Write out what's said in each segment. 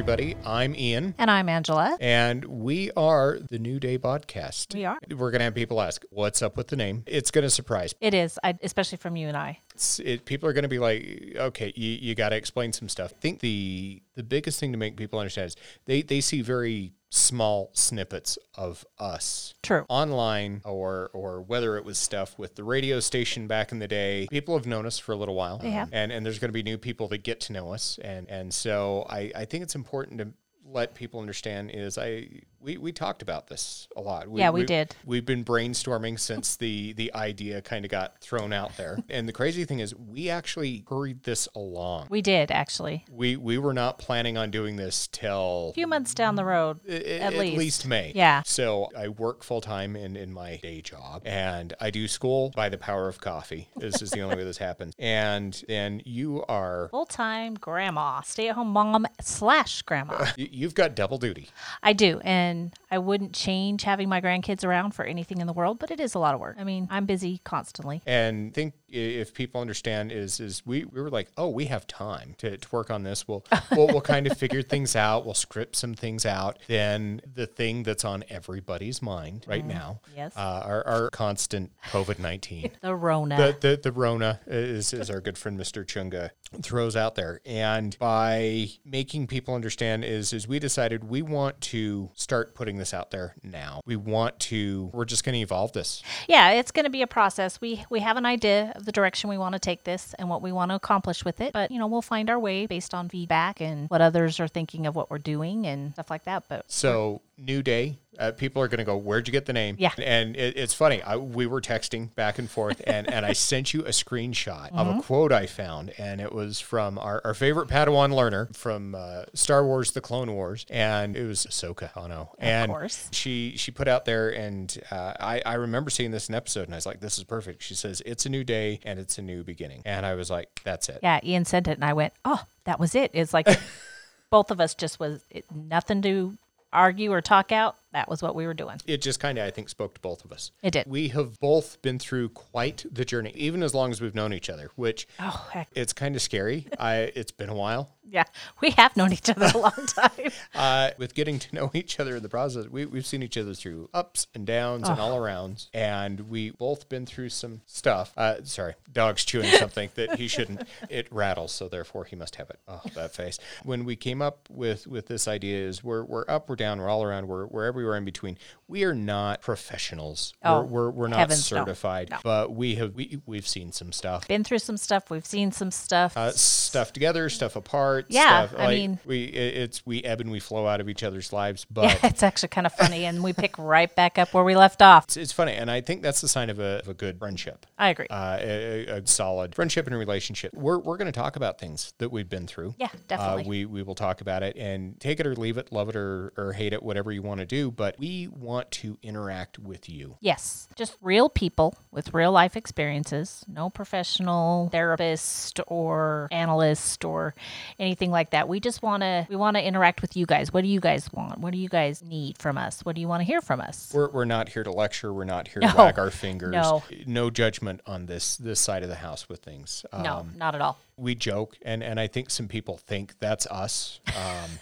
Everybody. I'm Eian, And I'm Angela. and we are the New Day Podcast. We are. We're going to have people ask, What's up with the name? It's going to surprise. It is, I, especially from you and I. It, people are going to be like, Okay, you, you got to explain some stuff. I think the the biggest thing to make people understand is they, they see very small snippets of us True. online or or whether it was stuff with the radio station back in the day people have known us for a little while They have. and and there's going to be new people that get to know us and and so i i think it's important to let people understand is i we, we talked about this a lot we, Yeah, we did. we've been brainstorming since the the idea kind of got thrown out there and the crazy thing is we actually hurried this along We did, actually. we we were not planning on doing this till A few months down the road, a- at, least. May. Yeah. So I work full time in, in my day job and I do school by the power of coffee. This is the only way this happens. And then you are, Full time grandma, stay at home mom slash grandma. you- you've got double duty. I do. And I wouldn't change having my grandkids around for anything in the world, but it is a lot of work. I mean, I'm busy constantly. And think if people understand is, is we, we were like, oh, we have time to, to work on this. We'll, we'll, we'll kind of figure things out. We'll script some things out. Then the thing that's on everybody's mind right now, Yes. uh, our, our constant COVID-19. The Rona. the, the the Rona is, is our good friend Mr. Chunga throws out there, and by making people understand is is we decided we want to start putting this out there now. We want to. We're just going to evolve this. yeah, it's going to be a process. We we have an idea the direction we want to take this and what we want to accomplish with it. But you know, we'll find our way based on feedback and what others are thinking of what we're doing and stuff like that. But So new day. Uh, people are going to go, where'd you get the name? Yeah. And it, it's funny. I, we were texting back and forth, and, and I sent you a screenshot of a quote I found, and it was from our, our favorite Padawan learner from uh, Star Wars: The Clone Wars, and it was Ahsoka Tano. and course. she she put out there, and uh, I I remember seeing this in episode, and I was like, this is perfect. She says it's a new day and it's a new beginning, and I was like, that's it. Yeah, Eian sent it, and I went, "Oh, that was it." It's like both of us just was it, nothing to argue or talk out. That was what we were doing. it just kind of I think spoke to both of us. It did. We have both been through quite the journey, even as long as we've known each other, which Oh heck, it's kind of scary. I it's been a while. yeah, we have known each other a long time. Uh, with getting to know each other in the process, we, we've seen each other through ups and downs and all arounds, and we both been through some stuff. Uh, sorry, dog's chewing something that he shouldn't. It rattles, so therefore he must have it. Oh, that face. When we came up with with this idea, is we're we're up, we're down, we're all around, we're we're everywhere in between. We are not professionals. Oh, we're, we're we're not heavens no. certified, No. but we have we we've seen some stuff. Been through some stuff. We've seen some stuff. Uh, stuff together, stuff apart. Yeah, stuff, I like, mean- we it, it's we ebb and we flow out of each other's lives, but yeah, it's actually kind of funny, and we pick right back up where we left off. it's, it's funny, and I think that's the sign of a, of a good friendship, I agree. uh, a, a- a solid friendship and relationship. We're, we're going to talk about things that we've been through. Yeah, definitely. Uh, we we will talk about it and take it or leave it, love it or, or hate it, whatever you want to do. But we want to interact with you. Yes, just real people with real life experiences. No professional therapist or analyst or anything like that. We just want to we want to interact with you guys. What do you guys want? What do you guys need from us? What do you want to hear from us? We're, we're not here to lecture. We're not here to wag our fingers. No. no judgment on this this side of the house with things. No, Um, not at all. We joke, and, and I think some people think that's us. Um,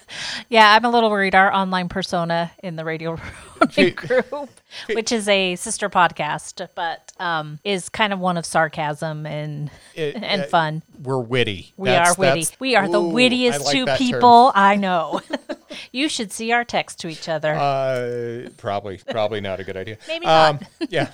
Yeah, I'm a little worried. Our online persona in the radio group, which is a sister podcast, but um, is kind of one of sarcasm and It- and uh, fun. We're witty. We That's- are witty. We are the Ooh, I wittiest like two that term. people I know. you should see our text to each other. Uh, probably, probably not a good idea. Maybe not. yeah.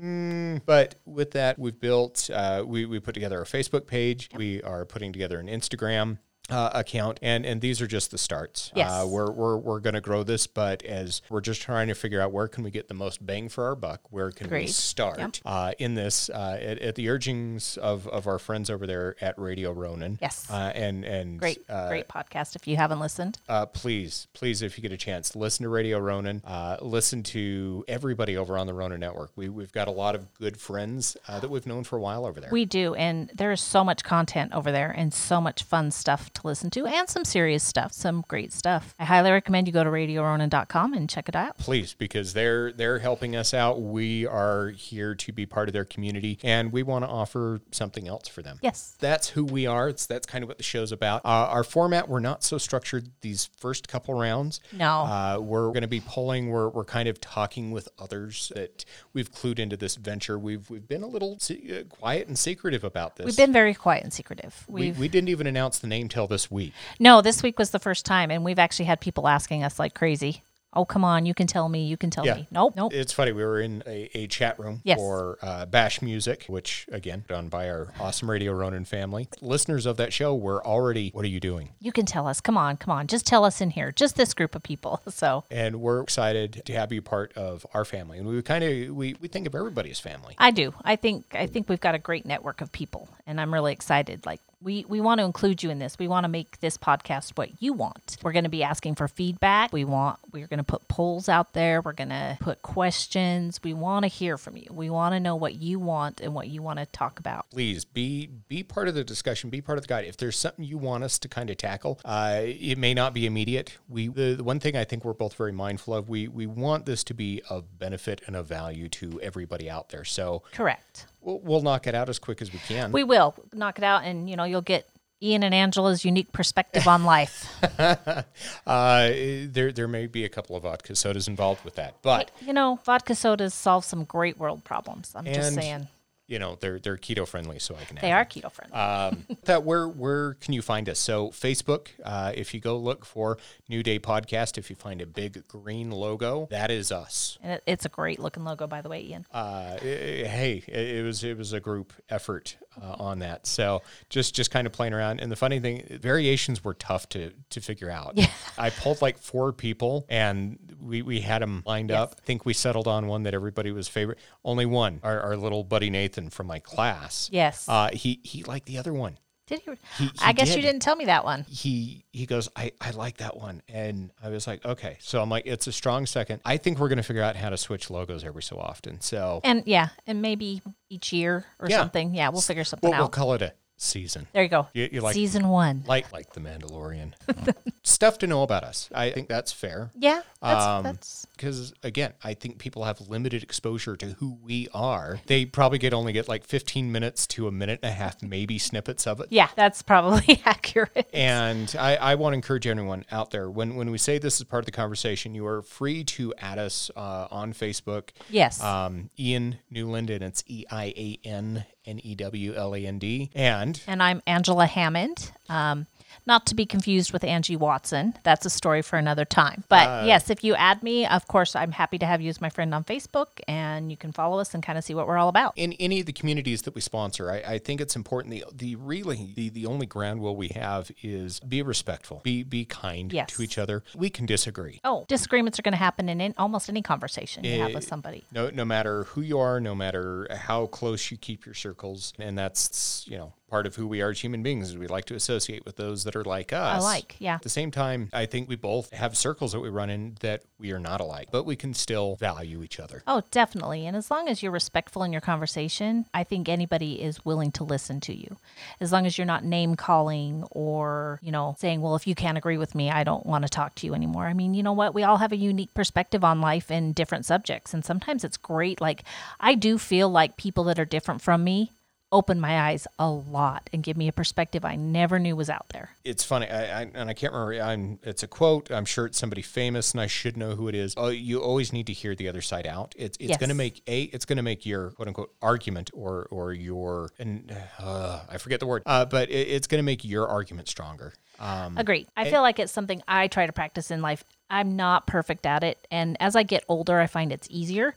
Mm, but with that, we've built, uh, we, we put together a Facebook page. We are putting together an Instagram uh, account, and and these are just the starts. Yes. Uh, we're we're, we're going to grow this, but as we're just trying to figure out where can we get the most bang for our buck, where can we start Yep. uh, in this uh, at, at the urgings of, of our friends over there at Radio Ronin Yes. Uh, and and great, uh, great podcast. If you haven't listened, uh, please, please, if you get a chance, listen to Radio Ronin Uh, listen to everybody over on the Ronin Network. We, we've got a lot of good friends uh, that we've known for a while over there. we do, and there is so much content over there and so much fun stuff to listen to and some serious stuff, some great stuff. I highly recommend you go to radioronin.com and check it out. Please, because they're they're helping us out. We are here to be part of their community, and we want to offer something else for them. Yes. That's who we are. It's that's kind of what the show's about. Uh, our format, we're not so structured these first couple rounds. No. Uh, we're going to be pulling. We're, we're kind of talking with others that we've clued into this venture. We've we've been a little se- uh, quiet and secretive about this. We've been very quiet and secretive. we, We've we didn't even announce the name till this week. No, this week was the first time and we've actually had people asking us like crazy. Oh, come on, you can tell me, you can tell Yeah. me. Nope, nope. It's funny. We were in a, a chat room Yes. for uh, Bash Music, which again done by our awesome Radio Ronin family. Listeners of that show were already. What are you doing? you can tell us. Come on, come on. Just tell us in here. Just this group of people. So And we're excited to have you part of our family. And we kind of we, we think of everybody as family. I do. I think I think we've got a great network of people and I'm really excited. Like we, we want to include you in this. We want to make this podcast what you want. We're going to be asking for feedback. We want we're going to put polls out there. We're going to put questions. We want to hear from you. We want to know what you want and what you want to talk about. Please be be part of the discussion. Be part of the guide. If there's something you want us to kind of tackle, uh, it may not be immediate. We the, the one thing I think we're both very mindful of. We we want this to be of benefit and of value to everybody out there. So Correct. We'll, we'll knock it out as quick as we can. We will knock it out, and you know you'll get Eian and Angela's unique perspective on life. Uh, there there may be a couple of vodka sodas involved with that, but you know, vodka sodas solve some great world problems. I'm just saying you know they're they're keto friendly, so I can. they are keto friendly. um, that where where can you find us? So Facebook, uh, if you go look for New Day Podcast, if you find a big green logo, that is us. and it, it's a great looking logo, by the way, Eian. Uh, hey, it, it was it was a group effort uh, on that. So just just kind of playing around. And the funny thing, variations were tough to to figure out. Yeah. I pulled like four people, and we we had them lined up. I think we settled on one that everybody was favorite. Only one, our, our little buddy Nathan from my class. Yes. Uh, he he liked the other one. Did you? he- he I guess you did. didn't tell me that one. he he goes I, I like that one and i was like okay so i'm like it's a strong second i think we're going to figure out how to switch logos every so often so And yeah, and maybe each year or Yeah. something. Yeah, we'll figure something we'll, we'll call it a season there you go. you, you like Season one. like like the mandalorian stuff to know about us i think that's fair Yeah, that's, Um, because again i think people have limited exposure to who we are they probably get only get like 15 minutes to a minute and a half maybe snippets of it yeah, that's probably accurate. And I, I want to encourage everyone out there when, when we say this is part of the conversation, you are free to add us uh, on Facebook. Yes. Um, Eian Newland, and it's E I A N N E W L A N D. And and I'm Angela Hammond. Um, not to be confused with Angie Watson. That's a story for another time. But Uh, yes, if you add me, of course, I'm happy to have you as my friend on Facebook, and you can follow us and kind of see what we're all about. in any of the communities that we sponsor, I, I think it's important. The, the really the, the only ground rule we have is be respectful, be be kind Yes. to each other. We can disagree. Oh, disagreements are going to happen in, in almost any conversation you have Eh, with somebody. No, no matter who you are, no matter how close you keep your circles, and that's you know part of who we are as human beings. Is we like to associate with those that are like us. Alike, yeah. At the same time, I think we both have circles that we run in that we are not alike, but we can still value each other. Oh, definitely. And as long as you're respectful in your conversation, I think anybody is willing to listen to you. As long as you're not name calling or, you know, saying, well, if you can't agree with me, I don't want to talk to you anymore. I mean, you know what? We all have a unique perspective on life and different subjects. And sometimes it's great. Like, I do feel like people that are different from me open my eyes a lot and give me a perspective I never knew was out there. It's funny, I, I, and I can't remember. I'm, it's a quote. I'm sure it's somebody famous, and I should know who it is. Oh, you always need to hear the other side out. It's it's Yes. going to make a. It's going to make your quote unquote argument or or your and uh, I forget the word, uh, but it, it's going to make your argument stronger. Um, Agreed. I feel like it's something I try to practice in life. I'm not perfect at it. And as I get older, I find it's easier.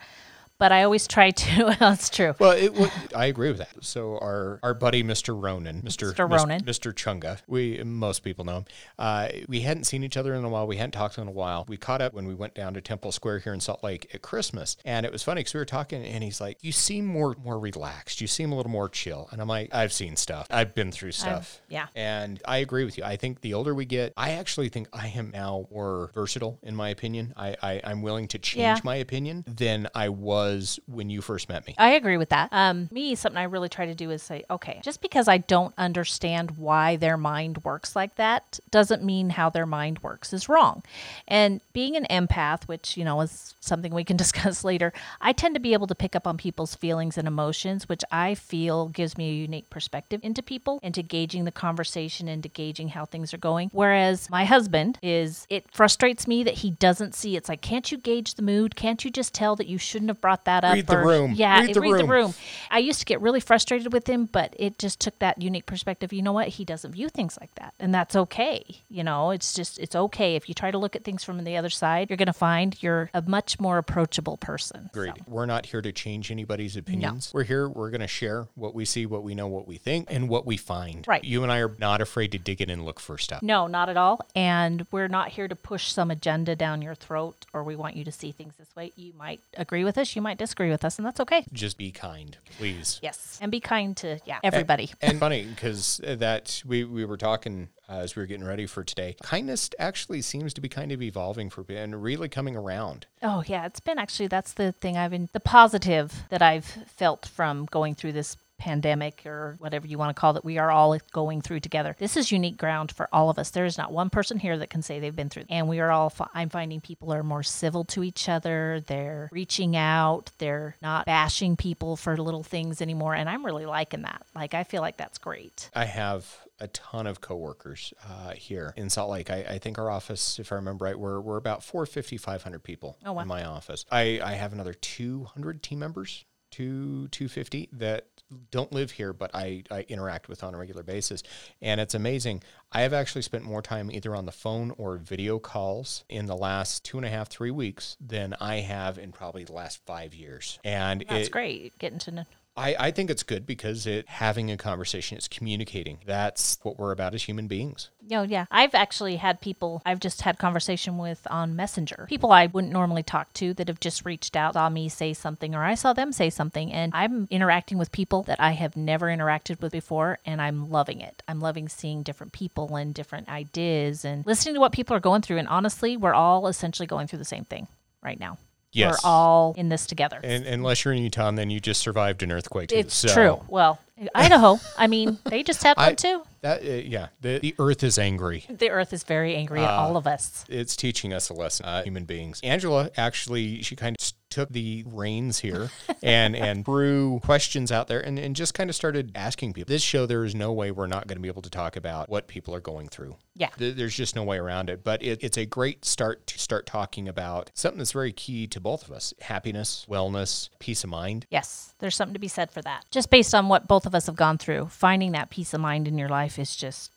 But I always try to. well, that's true. Well, it, wa- I agree with that. So our our buddy Mr. Ronan, Mr. Mr. Ronan. Mr. Chunga, we most people know him. Uh, we hadn't seen each other in a while. We hadn't talked in a while. We caught up when we went down to Temple Square here in Salt Lake at Christmas, and it was funny because we were talking, and he's like, "You seem more more relaxed. You seem a little more chill." And I'm like, "I've seen stuff. I've been through stuff." yeah. And I agree with you. I think the older we get, I actually think I am now more versatile in my opinion. I, I I'm willing to change Yeah. my opinion than I was was when you first met me. I agree with that. Um, me, something I really try to do is say, okay, just because I don't understand why their mind works like that doesn't mean how their mind works is wrong. And being an empath, which, you know, is something we can discuss later, I tend to be able to pick up on people's feelings and emotions, which I feel gives me a unique perspective into people, into gauging the conversation, into gauging how things are going. Whereas my husband is, it frustrates me that he doesn't see. It's like, can't you gauge the mood? Can't you just tell that you shouldn't have brought that up? Read the room. Yeah, Read the read the room. room. I used to get really frustrated with him, but it just took that unique perspective. You know what? He doesn't view things like that. And that's okay. You know, it's just, it's okay. If you try to look at things from the other side, you're going to find you're a much more approachable person. Great. So, We're not here to change anybody's opinions. We're here, we're going to share what we see, what we know, what we think, and what we find. Right. You and I are not afraid to dig in and look for stuff. No, not at all. And we're not here to push some agenda down your throat or we want you to see things this way. You might agree with us, you might disagree with us, and that's okay. Just be kind, please. Yes. And be kind to, yeah, everybody. And funny because that we, we were talking uh, as we were getting ready for today. Kindness actually seems to be kind of evolving for and really coming around. Oh yeah, it's been actually that's the thing I've been the positive that I've felt from going through this pandemic or whatever you want to call it we are all going through together. This is unique ground for all of us. There is not one person here that can say they've been through and we are all, I'm finding people are more civil to each other. They're reaching out. They're not bashing people for little things anymore. And i'm really liking that. Like i feel like that's great. I have a ton of coworkers uh, here in Salt Lake. I, I think our office, if I remember right, we're, we're about 450, 500 people Oh, wow. in my office. I, I have another 200 team members, two, 250 that don't live here, but I, I interact with on a regular basis. And it's amazing. I have actually spent more time either on the phone or video calls in the last two and a half, three weeks than I have in probably the last five years. And that's it, great getting to know I, I think it's good because it having a conversation, it's communicating. That's what we're about as human beings. No, yeah. I've actually had people I've just had conversation with on Messenger. People I wouldn't normally talk to that have just reached out, saw me say something or I saw them say something and I'm interacting with people that I have never interacted with before and I'm loving it. I'm loving seeing different people and different ideas and listening to what people are going through and honestly, we're all essentially going through the same thing right now. Yes. We're all in this together. And unless you're in Utah, then you just survived an earthquake. it's So true. Well, Idaho, I mean, they just had one I- too. That uh, yeah, the the earth is angry. The earth is very angry Uh, at all of us. It's teaching us a lesson, uh, human beings. Angela actually, she kind of took the reins here and and threw questions out there and, and just kind of started asking people. This show, there is no way we're not going to be able to talk about what people are going through. Yeah. Th- There's just no way around it. But it, it's a great start to start talking about something that's very key to both of us happiness, wellness, peace of mind. Yes, there's something to be said for that. Just based on what both of us have gone through, finding that peace of mind in your life is just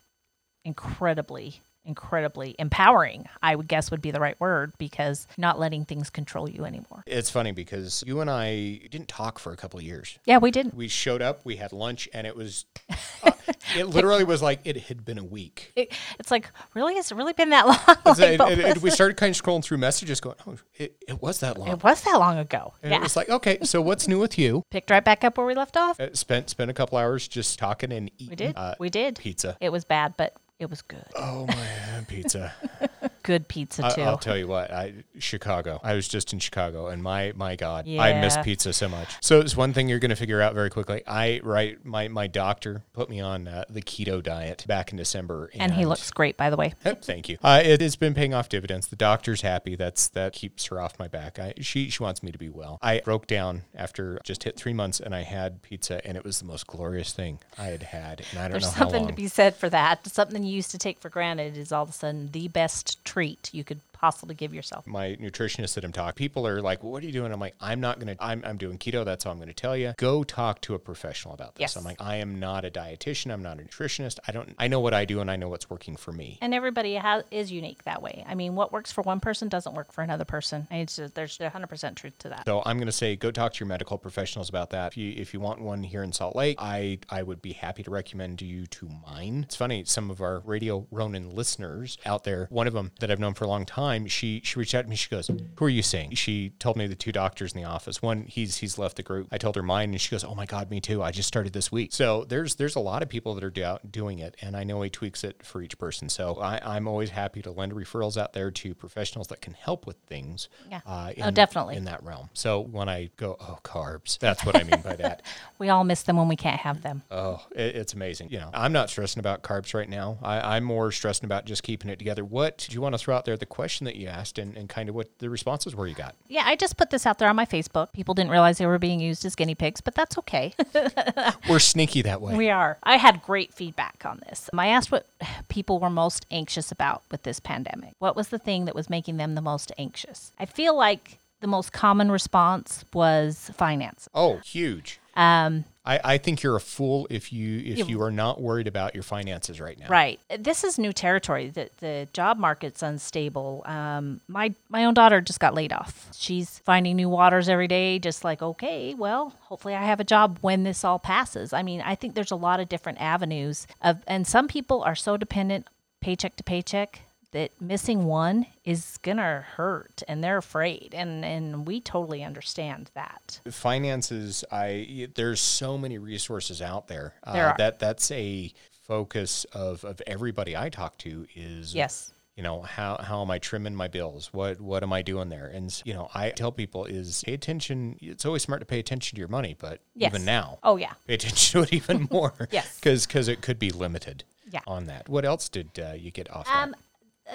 incredibly, incredibly empowering, I would guess would be the right word because not letting things control you anymore. It's funny because you and I didn't talk for a couple of years. Yeah, we didn't. We showed up, we had lunch, and it was, uh, it literally was like it had been a week. It, it's like, really? Has it really been that long? Like, like- both and- of and us- we started kind of scrolling through messages, going, "Oh, it, it was that long." it was that long ago. and yeah. it was like, okay, so what's new with you? Picked right back up where we left off. Uh, spent spent a couple hours just talking and eating. We did. Uh, we did. pizza. It was bad, but it was good. Oh my pizza! Good pizza, too. I'll tell you what, I Chicago. I was just in Chicago, and my my God, I miss pizza so much. So it's one thing you're going to figure out very quickly. I right, my my doctor put me on uh, the keto diet back in December, and he looks great, by the way. Thank you. Uh, it has been paying off dividends. The doctor's happy. That's that keeps her off my back. I, she she wants me to be well. I broke down after just hit three months, and I had pizza, and it was the most glorious thing I had had, and I don't There's know how something to be said for that. Something you used to take for granted is all of a sudden the best treat. You could possibly give yourself. my nutritionist that I'm talking, people are like, well, "What are you doing?" I'm like, "I'm not gonna. I'm I'm doing keto. That's all I'm gonna tell you. Go talk to a professional about this." Yes. I'm like, "I am not a dietitian. I'm not a nutritionist. I don't. I know what I do, and I know what's working for me." And everybody has, is unique that way. I mean, what works for one person doesn't work for another person. And It's just, there's 100% truth to that. So I'm going to say go talk to your medical professionals about that. If you if you want one here in Salt Lake, I I would be happy to recommend you to mine. It's funny, some of our Radio Ronin listeners out there, one of them that I've known for a long time time, she she reached out to me. She goes, "Who are you seeing?" She told me the two doctors in the office. One, he's he's left the group. I told her mine, and she goes, "Oh my God, me too. I just started this week." So there's there's a lot of people that are do, doing it, and I know he tweaks it for each person. So I, I'm always happy to lend referrals out there to professionals that can help with things. Yeah. Uh, Oh, definitely. in that realm. So when I go, oh, carbs, that's what I mean by that. We all miss them when we can't have them. Oh, it, it's amazing. You know, I'm not stressing about carbs right now. I, I'm more stressing about just keeping it together. What do you want to throw out there? The question that you asked and, and kind of what the responses were you got? Yeah, I just put this out there on my Facebook. People didn't realize they were being used as guinea pigs, but that's okay. We're sneaky that way. we are. I had great feedback on this. I asked what people were most anxious about with this pandemic. What was the thing that was making them the most anxious? I feel like the most common response was finance. oh, huge. Um, I, I think you're a fool if you if You- are not worried about your finances right now. Right. This is new territory. The the job market's unstable. Um, my my own daughter just got laid off. She's finding new waters every day. Just like okay, well, hopefully I have a job when this all passes. I mean, I think there's a lot of different avenues of, and some people are so dependent paycheck to paycheck that missing one is gonna hurt, and they're afraid, and and we totally understand that. finances i there's so many resources out there, uh, There that that's a focus of of everybody i talk to is Yes. you know how how am i trimming my bills what what am i doing there and you know i tell people is pay attention it's always smart to pay attention to your money but Yes. even now Oh yeah. pay attention to it even more Yes. because it could be limited Yeah. on that what else did uh, you get off Um, that?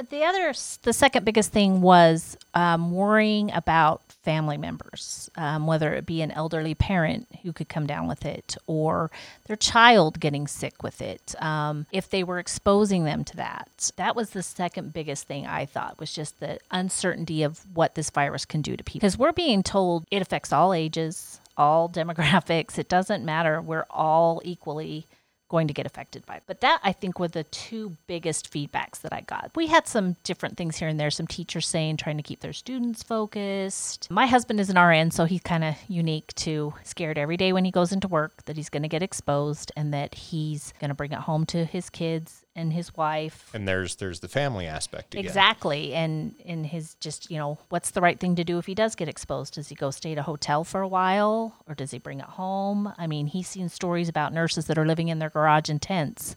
The other, the second biggest thing was um, worrying about family members, um, whether it be an elderly parent who could come down with it or their child getting sick with it. Um, if they were exposing them to that, that was the second biggest thing I thought was just the uncertainty of what this virus can do to people. Because we're being told it affects all ages, all demographics. It doesn't matter. We're all equally going to get affected by. But that I think were the two biggest feedbacks that I got. We had some different things here and there, some teachers saying trying to keep their students focused. My husband is an RN, so he's kind of unique to scared every day when he goes into work that he's going to get exposed and that he's going to bring it home to his kids and his wife. and there's there's the family aspect again. Exactly. And in his just, you know, what's the right thing to do if he does get exposed? Does he go stay at a hotel for a while or does he bring it home? I mean, he's seen stories about nurses that are living in their garage in tents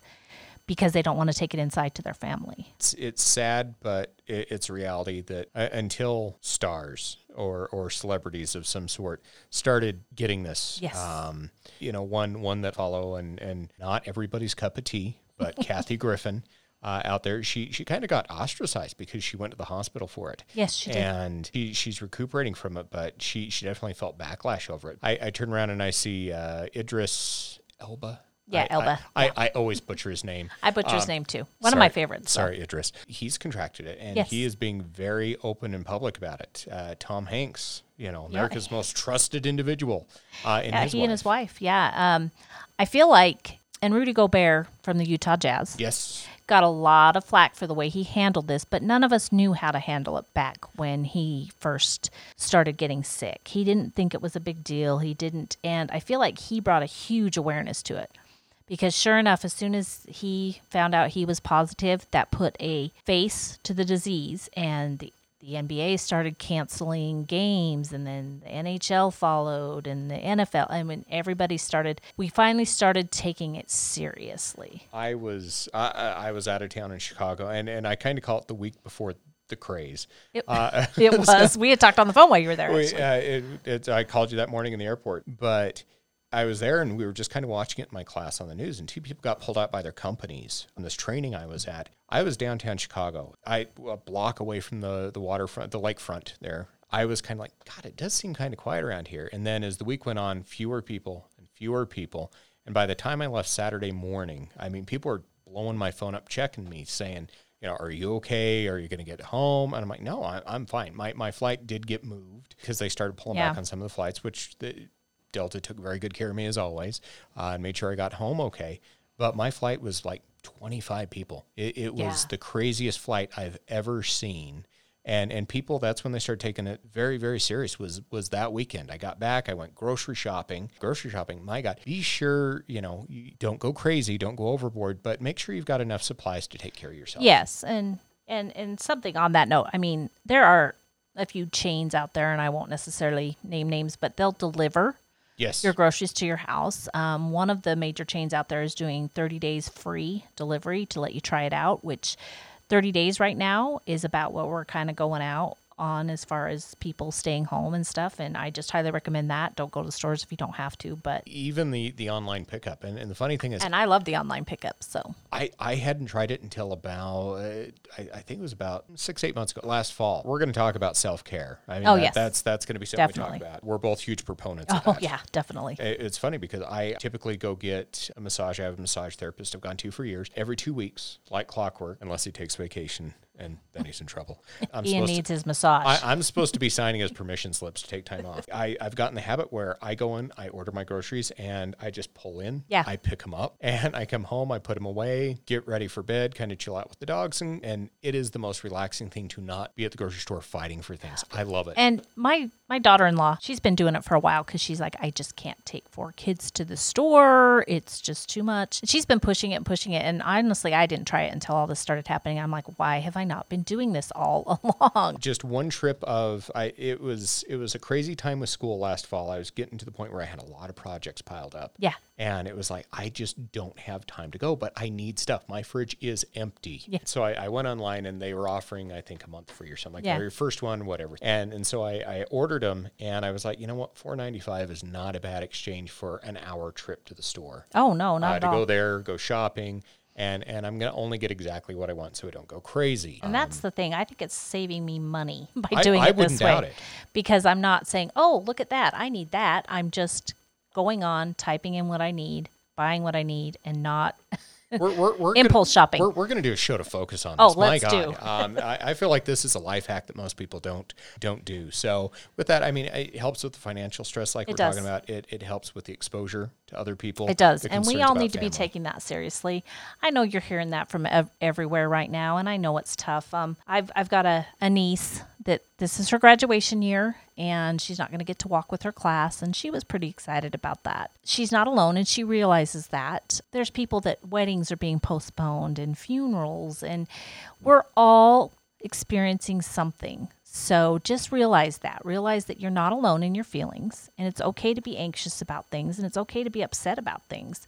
because they don't want to take it inside to their family. it's it's sad, but it, it's reality that uh, until stars or or celebrities of some sort started getting this, Yes. um, you know, one one that follow and and not everybody's cup of tea, but Kathy Griffin. Uh, out there, she she kind of got ostracized because she went to the hospital for it. Yes, she did. and she, she's recuperating from it, but she she definitely felt backlash over it. I, I turn around and I see uh, Idris Elba. Yeah, I- Elba. I, I, I always butcher his name. I butcher his Um, name too. One of my favorites. so. Sorry, Idris. He's contracted it, and Yes. he is being very open and public about it. Uh, Tom Hanks, you know, Yeah. America's most trusted individual, uh, Yeah, his he wife. and his wife. Yeah. Um, I feel like, and Rudy Gobert from the Utah Jazz. Yes, got a lot of flack for the way he handled this, but none of us knew how to handle it back when he first started getting sick. He didn't think it was a big deal. He didn't, and I feel like he brought a huge awareness to it. Because sure enough, as soon as he found out he was positive, that put a face to the disease, and the, the NBA started canceling games, and then the NHL followed, and the NFL. I mean, everybody started. We finally started taking it seriously. I was I, I I was out of town in Chicago, and, and I kind of call it the week before the craze. It, Uh, it was. We had talked on the phone while you were there. We, uh, it, it, I called you that morning in the airport, but I was there and we were just kind of watching it in my class on the news, and two people got pulled out by their companies on this training I was at. I was downtown Chicago, I a block away from the the waterfront, the lakefront there. I was kind of like, God, it does seem kind of quiet around here. And then as the week went on, fewer people and fewer people. And by the time I left Saturday morning, I mean, people were blowing my phone up, checking me, saying, you know, are you okay? Are you going to get home? And I'm like, no, I, I'm fine. My, my flight did get moved because they started pulling Yeah. back on some of the flights, which the Delta took very good care of me as always uh, and made sure I got home okay. But my flight was like 25 people. It, it was Yeah. the craziest flight I've ever seen. And, and people, that's when they started taking it very, very serious was, was that weekend. I got back, I went grocery shopping, grocery shopping. My God, be sure, you know, you don't go crazy, don't go overboard, but make sure you've got enough supplies to take care of yourself. yes, and And and something on that note, I mean, there are a few chains out there, and I won't necessarily name names, but they'll deliver Yes. your groceries to your house. Um, one of the major chains out there is doing 30 days free delivery to let you try it out, which 30 days right now is about what we're kind of going out on as far as people staying home and stuff. And I just highly recommend that. Don't go to stores if you don't have to. But Even the, the online pickup. And, and the funny thing is, and I love the online pickup. So I, I hadn't tried it until about, uh, I, I think it was about six, eight months ago, last fall. We're going to talk about self care. I mean, Oh, that- yes. that's, that's going to be something we Definitely. talk about. We're both huge proponents of oh that. yeah, definitely. It- It's funny because I typically go get a massage. I have a massage therapist I've gone to for years. Every two weeks, like clockwork, unless he takes vacation, and then he's in trouble. I'm Eian needs to, his massage. I, I'm supposed to be signing his permission slips to take time off. I, I've gotten the habit where I go in, I order my groceries, and I just pull in. Yeah. I pick them up, and I come home, I put them away, get ready for bed, kind of chill out with the dogs, and, and it is the most relaxing thing to not be at the grocery store fighting for things. I love it. And my my daughter-in-law, she's been doing it for a while because she's like, I just can't take four kids to the store. It's just too much. She's been pushing it and pushing it. And honestly, I didn't try it until all this started happening. I'm like, why have I not been doing this all along? just one trip of I it was it was a crazy time with school last fall. I was getting to the point where I had a lot of projects piled up. Yeah. And it was like I just don't have time to go, but I need stuff. My fridge is empty. Yeah. So I, I went online and they were offering I think a month free or something like Yeah. that. Or your first one, whatever. And and so I, I ordered them and I was like, you know what, four ninety five is not a bad exchange for an hour trip to the store. Oh no, not Uh, to all. go there, go shopping, and and I'm gonna only get exactly what I want so I don't go crazy. And that's the thing. I think it's saving me money by doing I it this wouldn't doubt way. it. Because I'm not saying, oh, look at that. I need that. I'm just going on, typing in what I need, buying what I need, and not. we're, we're, we're Impulse shopping. We're, we're going to do a show to focus on. Oh, this. My let's God. do. um, I, I feel like this is a life hack that most people don't don't do. So with that, I mean, it helps with the financial stress, like It we're does. talking about. It it helps with the exposure to other people. It does. And we all need to be taking that seriously. I know you're hearing that from ev- everywhere right now, and I know it's tough. Um, I've, I've got a, a niece that this is her graduation year, and she's not going to get to walk with her class, and she was pretty excited about that. She's not alone, and she realizes that. There's people that weddings are being postponed, and funerals, and we're all experiencing something. So just realize that. Realize that you're not alone in your feelings, and it's okay to be anxious about things, and it's okay to be upset about things.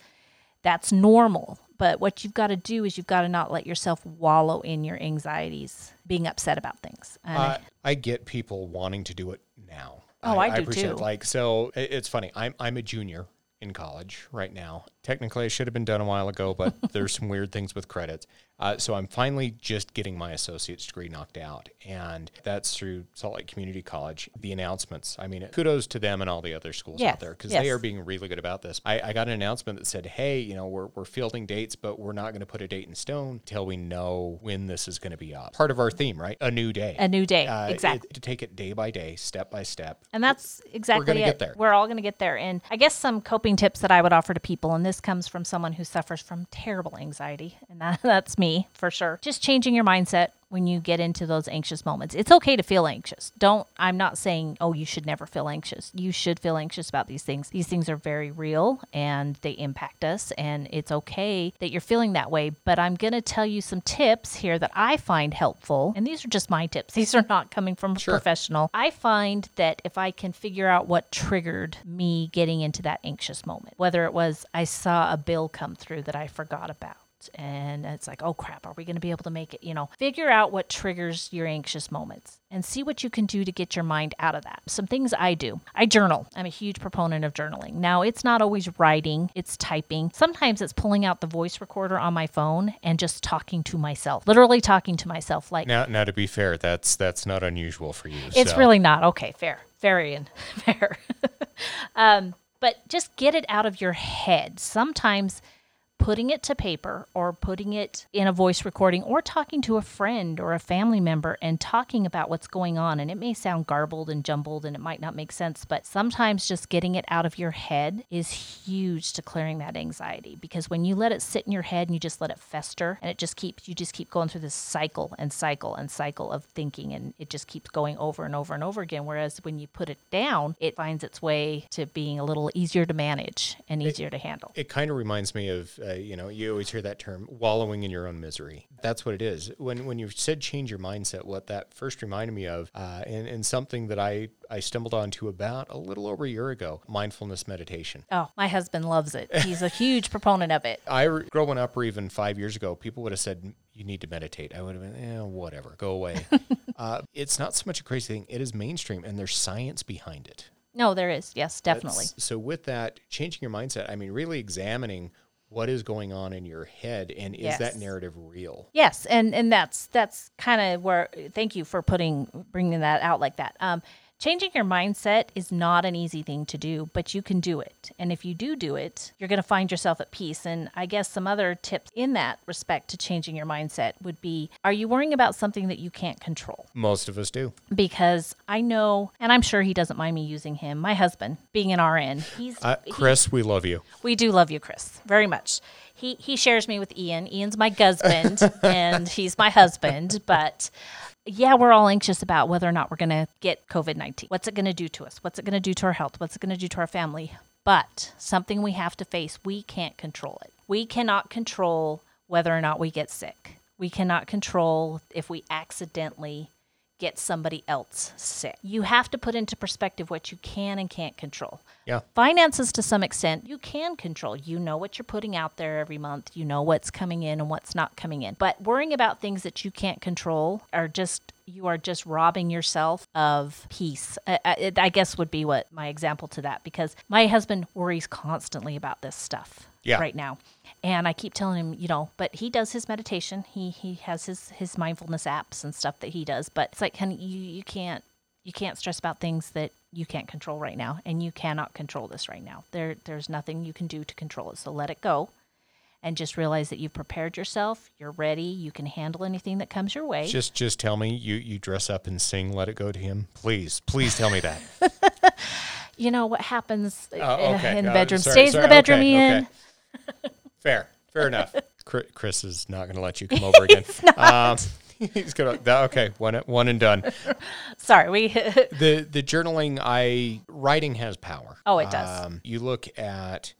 That's normal. But what you've got to do is you've got to not let yourself wallow in your anxieties, being upset about things. Uh, I get people wanting to do it now. Oh, I do appreciate too. It. Like so, it's funny. I'm I'm a junior in college right now. Technically, I should have been done a while ago, but there's some weird things with credits. Uh, so I'm finally just getting my associate's degree knocked out, and that's through Salt Lake Community College. The announcements. I mean, kudos to them and all the other schools Yes, out there because yes. they are being really good about this. I, I got an announcement that said, "Hey, you know, we're we're fielding dates, but we're not going to put a date in stone till we know when this is going to be up." Part of our theme, right? A new day. a new day. Uh, it- exactly. to take it day by day, step by step. And that's exactly we're gonna it. get there. We're all going to get there. And I guess some coping tips that I would offer to people, and this comes from someone who suffers from terrible anxiety, and that, that's me for sure. Just changing your mindset when you get into those anxious moments. It's okay to feel anxious. Don't, I'm not saying, oh, you should never feel anxious. You should feel anxious about these things. These things are very real and they impact us, and it's okay that you're feeling that way. But I'm going to tell you some tips here that I find helpful. And these are just my tips, these are not coming from a Sure. professional. I find that if I can figure out what triggered me getting into that anxious moment, whether it was I saw a bill come through that I forgot about. And it's like, oh crap, are we going to be able to make it? You know, figure out what triggers your anxious moments and see what you can do to get your mind out of that. Some things I do I journal. I'm a huge proponent of journaling. Now, it's not always writing, it's typing. Sometimes it's pulling out the voice recorder on my phone and just talking to myself, literally talking to myself. Like, Now, now to be fair, that's that's not unusual for you. it's so- really not. Okay, fair. Very in fair. um, but just get it out of your head. Sometimes putting it to paper or putting it in a voice recording or talking to a friend or a family member and talking about what's going on. And it may sound garbled and jumbled and it might not make sense, but sometimes just getting it out of your head is huge to clearing that anxiety because when you let it sit in your head and you just let it fester and it just keeps, you just keep going through this cycle and cycle and cycle of thinking and it just keeps going over and over and over again. Whereas when you put it down, it finds its way to being a little easier to manage and easier to handle. It kind of reminds me of uh, Uh, you know, you always hear that term, wallowing in your own misery. That's what it is. When when you said change your mindset, what that first reminded me of, uh, and, and something that I I stumbled onto about a little over a year ago, mindfulness meditation. Oh, my husband loves it. He's a huge proponent of it. I growing up, or even five years ago, people would have said you need to meditate. I would have been, eh, whatever, go away. uh, it's not so much a crazy thing; it is mainstream, and there's science behind it. No, there is. Yes, definitely. That's- so with that, changing your mindset, I mean, really examining what is going on in your head, and is that narrative real? Yes, and and that's that's kind of where. Thank you for putting bringing that out like that. Um, changing your mindset is not an easy thing to do, but you can do it. And if you do do it, you're going to find yourself at peace. And I guess some other tips in that respect to changing your mindset would be: Are you worrying about something that you can't control? Most of us do. Because I know, and I'm sure he doesn't mind me using him. My husband, being an RN, he's Uh, he- Chris, we love you. we do love you, Chris, very much. He he shares me with Eian. Eian's my husband, and he's my husband. But yeah, we're all anxious about whether or not we're going to get COVID nineteen. What's it going to do to us? What's it going to do to our health? What's it going to do to our family? But something we have to face. We can't control it. We cannot control whether or not we get sick. We cannot control if we accidentally get somebody else sick. You have to put into perspective what you can and can't control. Yeah. Finances, to some extent, you can control. You know what you're putting out there every month. You know what's coming in and what's not coming in. But worrying about things that you can't control are just you are just robbing yourself of peace. Uh, uh, I, I, I guess would be what my example to that because my husband worries constantly about this stuff Yeah. right now. And I keep telling him, you know, but he does his meditation. He he has his his mindfulness apps and stuff that he does. But it's like, honey, you you can't you can't stress about things that you can't control right now, and you cannot control this right now. There there's nothing you can do to control it. So let it go, and just realize that you've prepared yourself. You're ready. You can handle anything that comes your way. Just just tell me you you dress up and sing "Let It Go" to him, please. Please tell me that. you know what happens uh, okay. in the Uh, bedroom sorry, stays in the bedroom, Okay, Eian. okay. Fair, fair enough. Chris is not going to let you come over again. Um, he's gonna that- okay, one one and done. Sorry, we The the journaling, I writing has power. Oh, it does. Um, you look at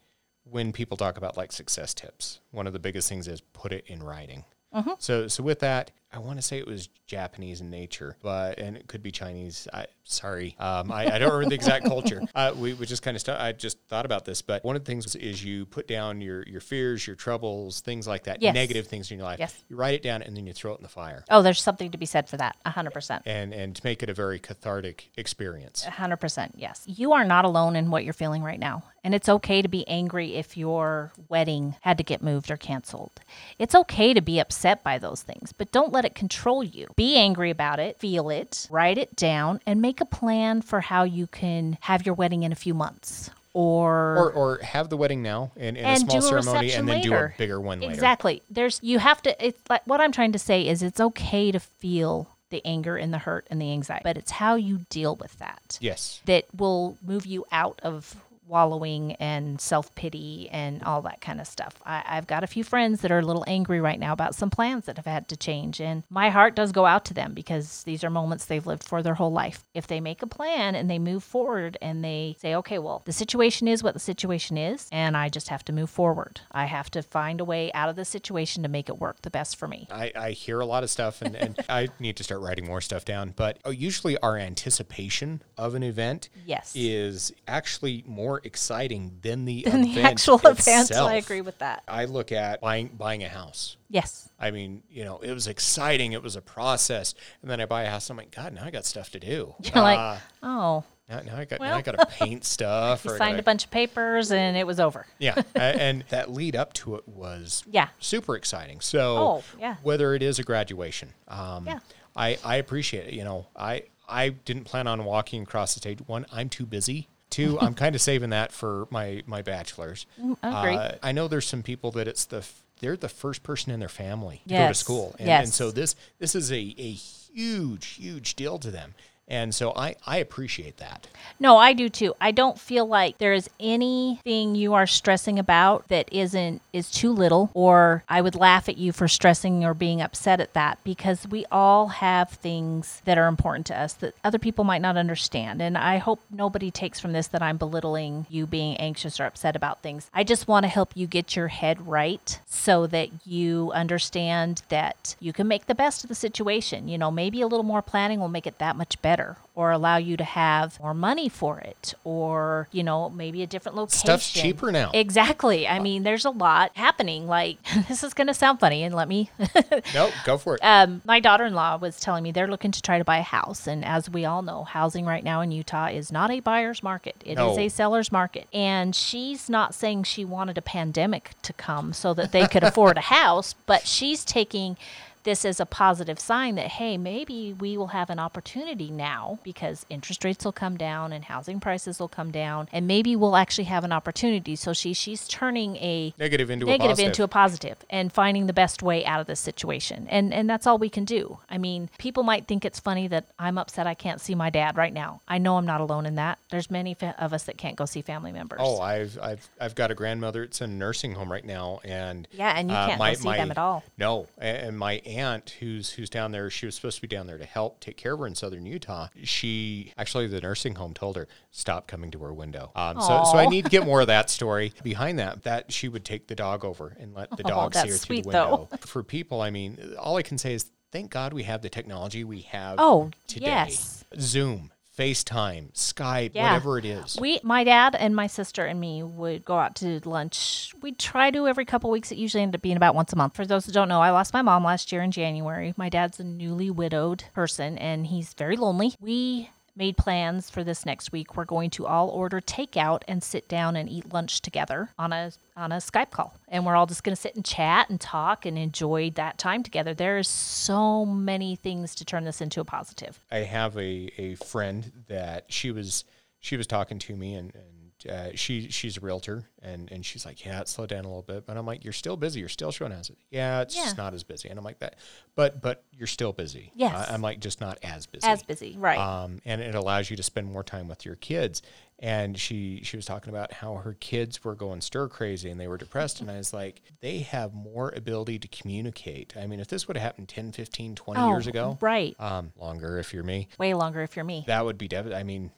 when people talk about like success tips. One of the biggest things is put it in writing. Mm-hmm. So so with that, I want to say it was Japanese in nature, but and it could be Chinese. I sorry, um, I, I don't remember the exact culture. Uh, we, we just kind of stu- I just thought about this, but one of the things is you put down your your fears, your troubles, things like that, Yes. negative things in your life. Yes. You write it down and then you throw it in the fire, oh, there's something to be said for that. hundred percent. and and to make it a very cathartic experience. 100% yes. You are not alone in what you're feeling right now. And it's okay to be angry if your wedding had to get moved or canceled. It's okay to be upset by those things, but don't let it control you. Be angry about it, feel it, write it down, and make a plan for how you can have your wedding in a few months. Or, Or, or have the wedding now in, in a small a ceremony and then do a bigger one later. Exactly. There's you have to it's like what I'm trying to say is it's okay to feel the anger and the hurt and the anxiety, but it's how you deal with that Yes. that will move you out of wallowing and self pity and all that kind of stuff. I, I've got a few friends that are a little angry right now about some plans that have had to change, and my heart does go out to them because these are moments they've lived for their whole life. If they make a plan and they move forward and they say, okay, well, the situation is what the situation is, and I just have to move forward. I have to find a way out of the situation to make it work the best for me. I, I hear a lot of stuff and, and I need to start writing more stuff down. But uh, usually our anticipation of an event Yes. is actually more exciting than the, And the event actual event, itself. I agree with that. I look at buying buying a house. Yes. I mean, you know, it was exciting. It was a process. And then I buy a house. I'm like, God, now I got stuff to do. You're like, Ah, oh, now, now I got now. I got to paint stuff. you or signed gotta- a bunch of papers and it was over. Yeah, and that lead up to it was Yeah. super exciting. So Oh, yeah. whether it is a graduation, um, Yeah. I I appreciate it. You know, I I didn't plan on walking across the stage. One, I'm too busy. Two, I'm kind of saving that for my my bachelor's. Mm, agree. Uh, I know there's some people that it's the f- they're the first person in their family to go to school, and, Yes. and so this this is a a huge huge deal to them. And so I, I appreciate that. No, I do too. I don't feel like there is anything you are stressing about that isn't is too little or I would laugh at you for stressing or being upset at that because we all have things that are important to us that other people might not understand. And I hope nobody takes from this that I'm belittling you being anxious or upset about things. I just want to help you get your head right so that you understand that you can make the best of the situation. You know, maybe a little more planning will make it that much better or allow you to have more money for it or, you know, maybe a different location. Stuff's cheaper now. Exactly. I mean, there's a lot happening. Like, this is going to sound funny, and let me. nope, go for it. um, my daughter in law was telling me they're looking to try to buy a house. And as we all know, housing right now in Utah is not a buyer's market, It is No. a seller's market. And she's not saying she wanted a pandemic to come so that they could afford a house, but she's taking this is a positive sign that hey maybe we will have an opportunity now because interest rates will come down and housing prices will come down and maybe we'll actually have an opportunity so she she's turning a Negative into a negative positive. into a positive and finding the best way out of this situation. And and that's all we can do. I mean, people might think it's funny that I'm upset I can't see my dad right now. I know I'm not alone in that. There's many fa- of us that can't go see family members. Oh, I've I've I've got a grandmother. It's in a nursing home right now, and Yeah, and you uh, can't go see them at all. No, and my aunt, who's who's down there, she was supposed to be down there to help take care of her in southern Utah. She actually, the nursing home told her stop coming to her window. Um, so so I need to get more of that story behind that. That she would take the dog over and let the Oh, dog see her that's through the sweet, though. window. For people, I mean, all I can say is thank God we have the technology we have. Oh, today. yes. Zoom. FaceTime, Skype, Yeah. whatever it is. We, my dad and my sister and me would go out to lunch. We try to every couple weeks. It usually ended up being about once a month. For those who don't know, I lost my mom last year in January. My dad's a newly widowed person and he's very lonely. We made plans for this next week. We're going to all order takeout and sit down and eat lunch together on a on a Skype call. And we're all just going to sit and chat and talk and enjoy that time together. There's so many things to turn this into a positive. I have a, a friend that she was she was talking to me and, and uh, she she's a realtor and, and she's like yeah it slowed down a little bit but I'm like you're still busy you're still showing houses yeah it's Yeah. just not as busy and I'm like that but but you're still busy Yes. I, I'm like just not as busy As busy, right. um, and it allows you to spend more time with your kids. And she she was talking about how her kids were going stir crazy and they were depressed. And I was like, they have more ability to communicate. I mean, if this would have happened 10, 15, 20 years Oh, ago, Right. um, longer if you're me, Way longer if you're me. that would be dev- I mean,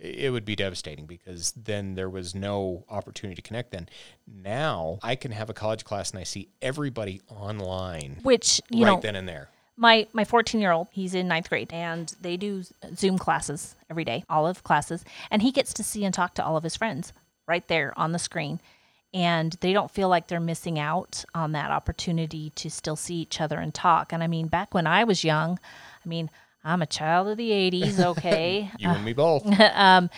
it would be devastating because then there was no opportunity to connect. Then now I can have a college class and I see everybody online Which, you right know, then and there. my my 14 year old he's in ninth grade and they do zoom classes every day all of classes and he gets to see and talk to all of his friends right there on the screen and they don't feel like they're missing out on that opportunity to still see each other and talk and i mean back when i was young i mean i'm a child of the 80s okay You and me both. Um,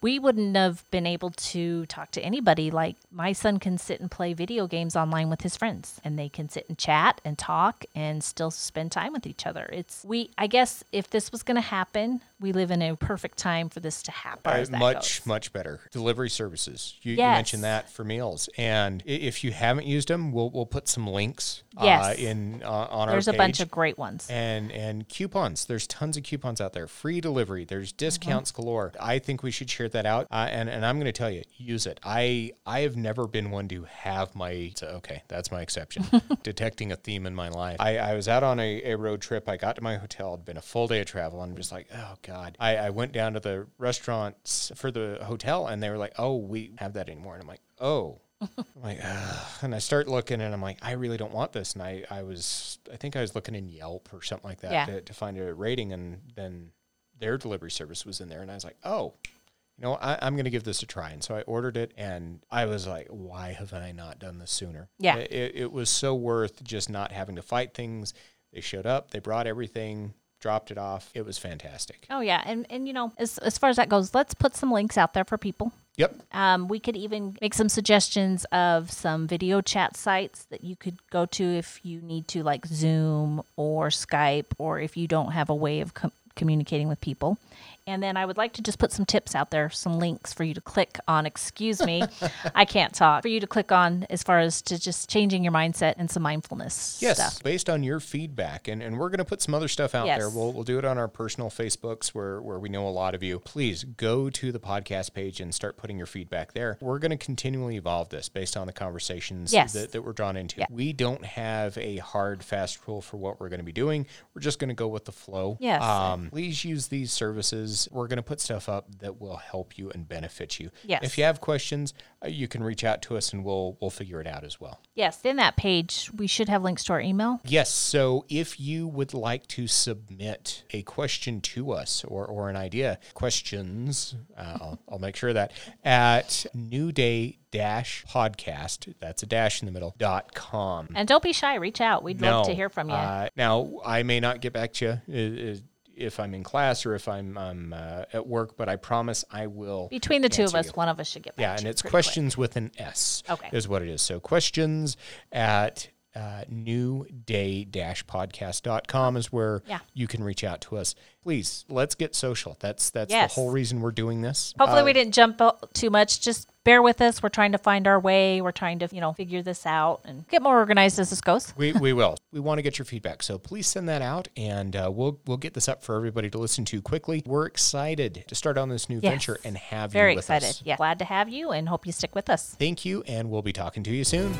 we wouldn't have been able to talk to anybody. Like my son can sit and play video games online with his friends and they can sit and chat and talk and still spend time with each other. It's we I guess if this was going to happen, we live in a perfect time for this to happen. Uh, that much goes. much better. Delivery services. You, you mentioned that for meals. And if you haven't used them we'll, we'll put some links uh, Yes. in uh, on There's our a bunch of great ones. and and coupons. There's tons of coupons out there. Free delivery. There's discounts galore. I think we should share that out. Uh, and and i'm going to tell you use it. I i have never been one to have my so, okay that's my exception. Detecting a theme in my life. I i was out on a, a road trip. I got to my hotel. It'd been a full day of travel. And i'm just like oh god i i went down to the restaurants for the hotel and they were like oh we have that anymore and i'm like oh I'm like, Ugh. and I start looking, and I'm like, I really don't want this. And I, I was, I think I was looking in Yelp or something like that Yeah. to, to find a rating, and then their delivery service was in there, and I was like, oh, you know, I, I'm going to give this a try. And so I ordered it, and I was like, why have I not done this sooner? Yeah. it, it, it was so worth just not having to fight things. They showed up, they brought everything, dropped it off. It was fantastic. Oh yeah, and and you know, as as far as that goes, let's put some links out there for people. Yep. Um, we could even make some suggestions of some video chat sites that you could go to if you need to, like Zoom or Skype, or if you don't have a way of com- communicating with people. And then I would like to just put some tips out there, some links for you to click on. Excuse me, I can't talk. For you to click on as far as to just changing your mindset and some mindfulness Yes, stuff. based on your feedback, and, and we're going to put some other stuff out Yes. there. We'll, we'll do it on our personal Facebooks where, where we know a lot of you. Please go to the podcast page and start putting your feedback there. We're going to continually evolve this based on the conversations Yes. that, that we're drawn into. Yeah. We don't have a hard, fast rule for what we're going to be doing. We're just going to go with the flow. Yes. Um, please use these services. We're going to put stuff up that will help you and benefit you. Yes. If you have questions, uh, you can reach out to us and we'll we'll figure it out as well. Yes, in that page, we should have links to our email. Yes. So if you would like to submit a question to us or, or an idea, questions, uh, I'll, I'll make sure that at new day dash podcast, that's a dash in the middle, dot com. And don't be shy, reach out. We'd love to hear from you. Uh, now, I may not get back to you i- i- if I'm in class or if I'm um, uh, at work, but I promise I will. Between the two of us, you. one of us should get back Yeah, and it's pretty quick. questions with an S. Okay. Is what it is. So questions at uh, newday-podcast.com is where Yeah. you can reach out to us. Please, let's get social. That's that's Yes. the whole reason we're doing this. Hopefully, Uh, we didn't jump too much. Just bear with us. We're trying to find our way. We're trying to, you know, figure this out and get more organized as this goes. we, we will. We want to get your feedback, so please send that out, and uh, we'll we'll get this up for everybody to listen to quickly. We're excited to start on this new Yes. venture and have Very you with excited. us. Yeah. Glad to have you and hope you stick with us. Thank you, and we'll be talking to you soon.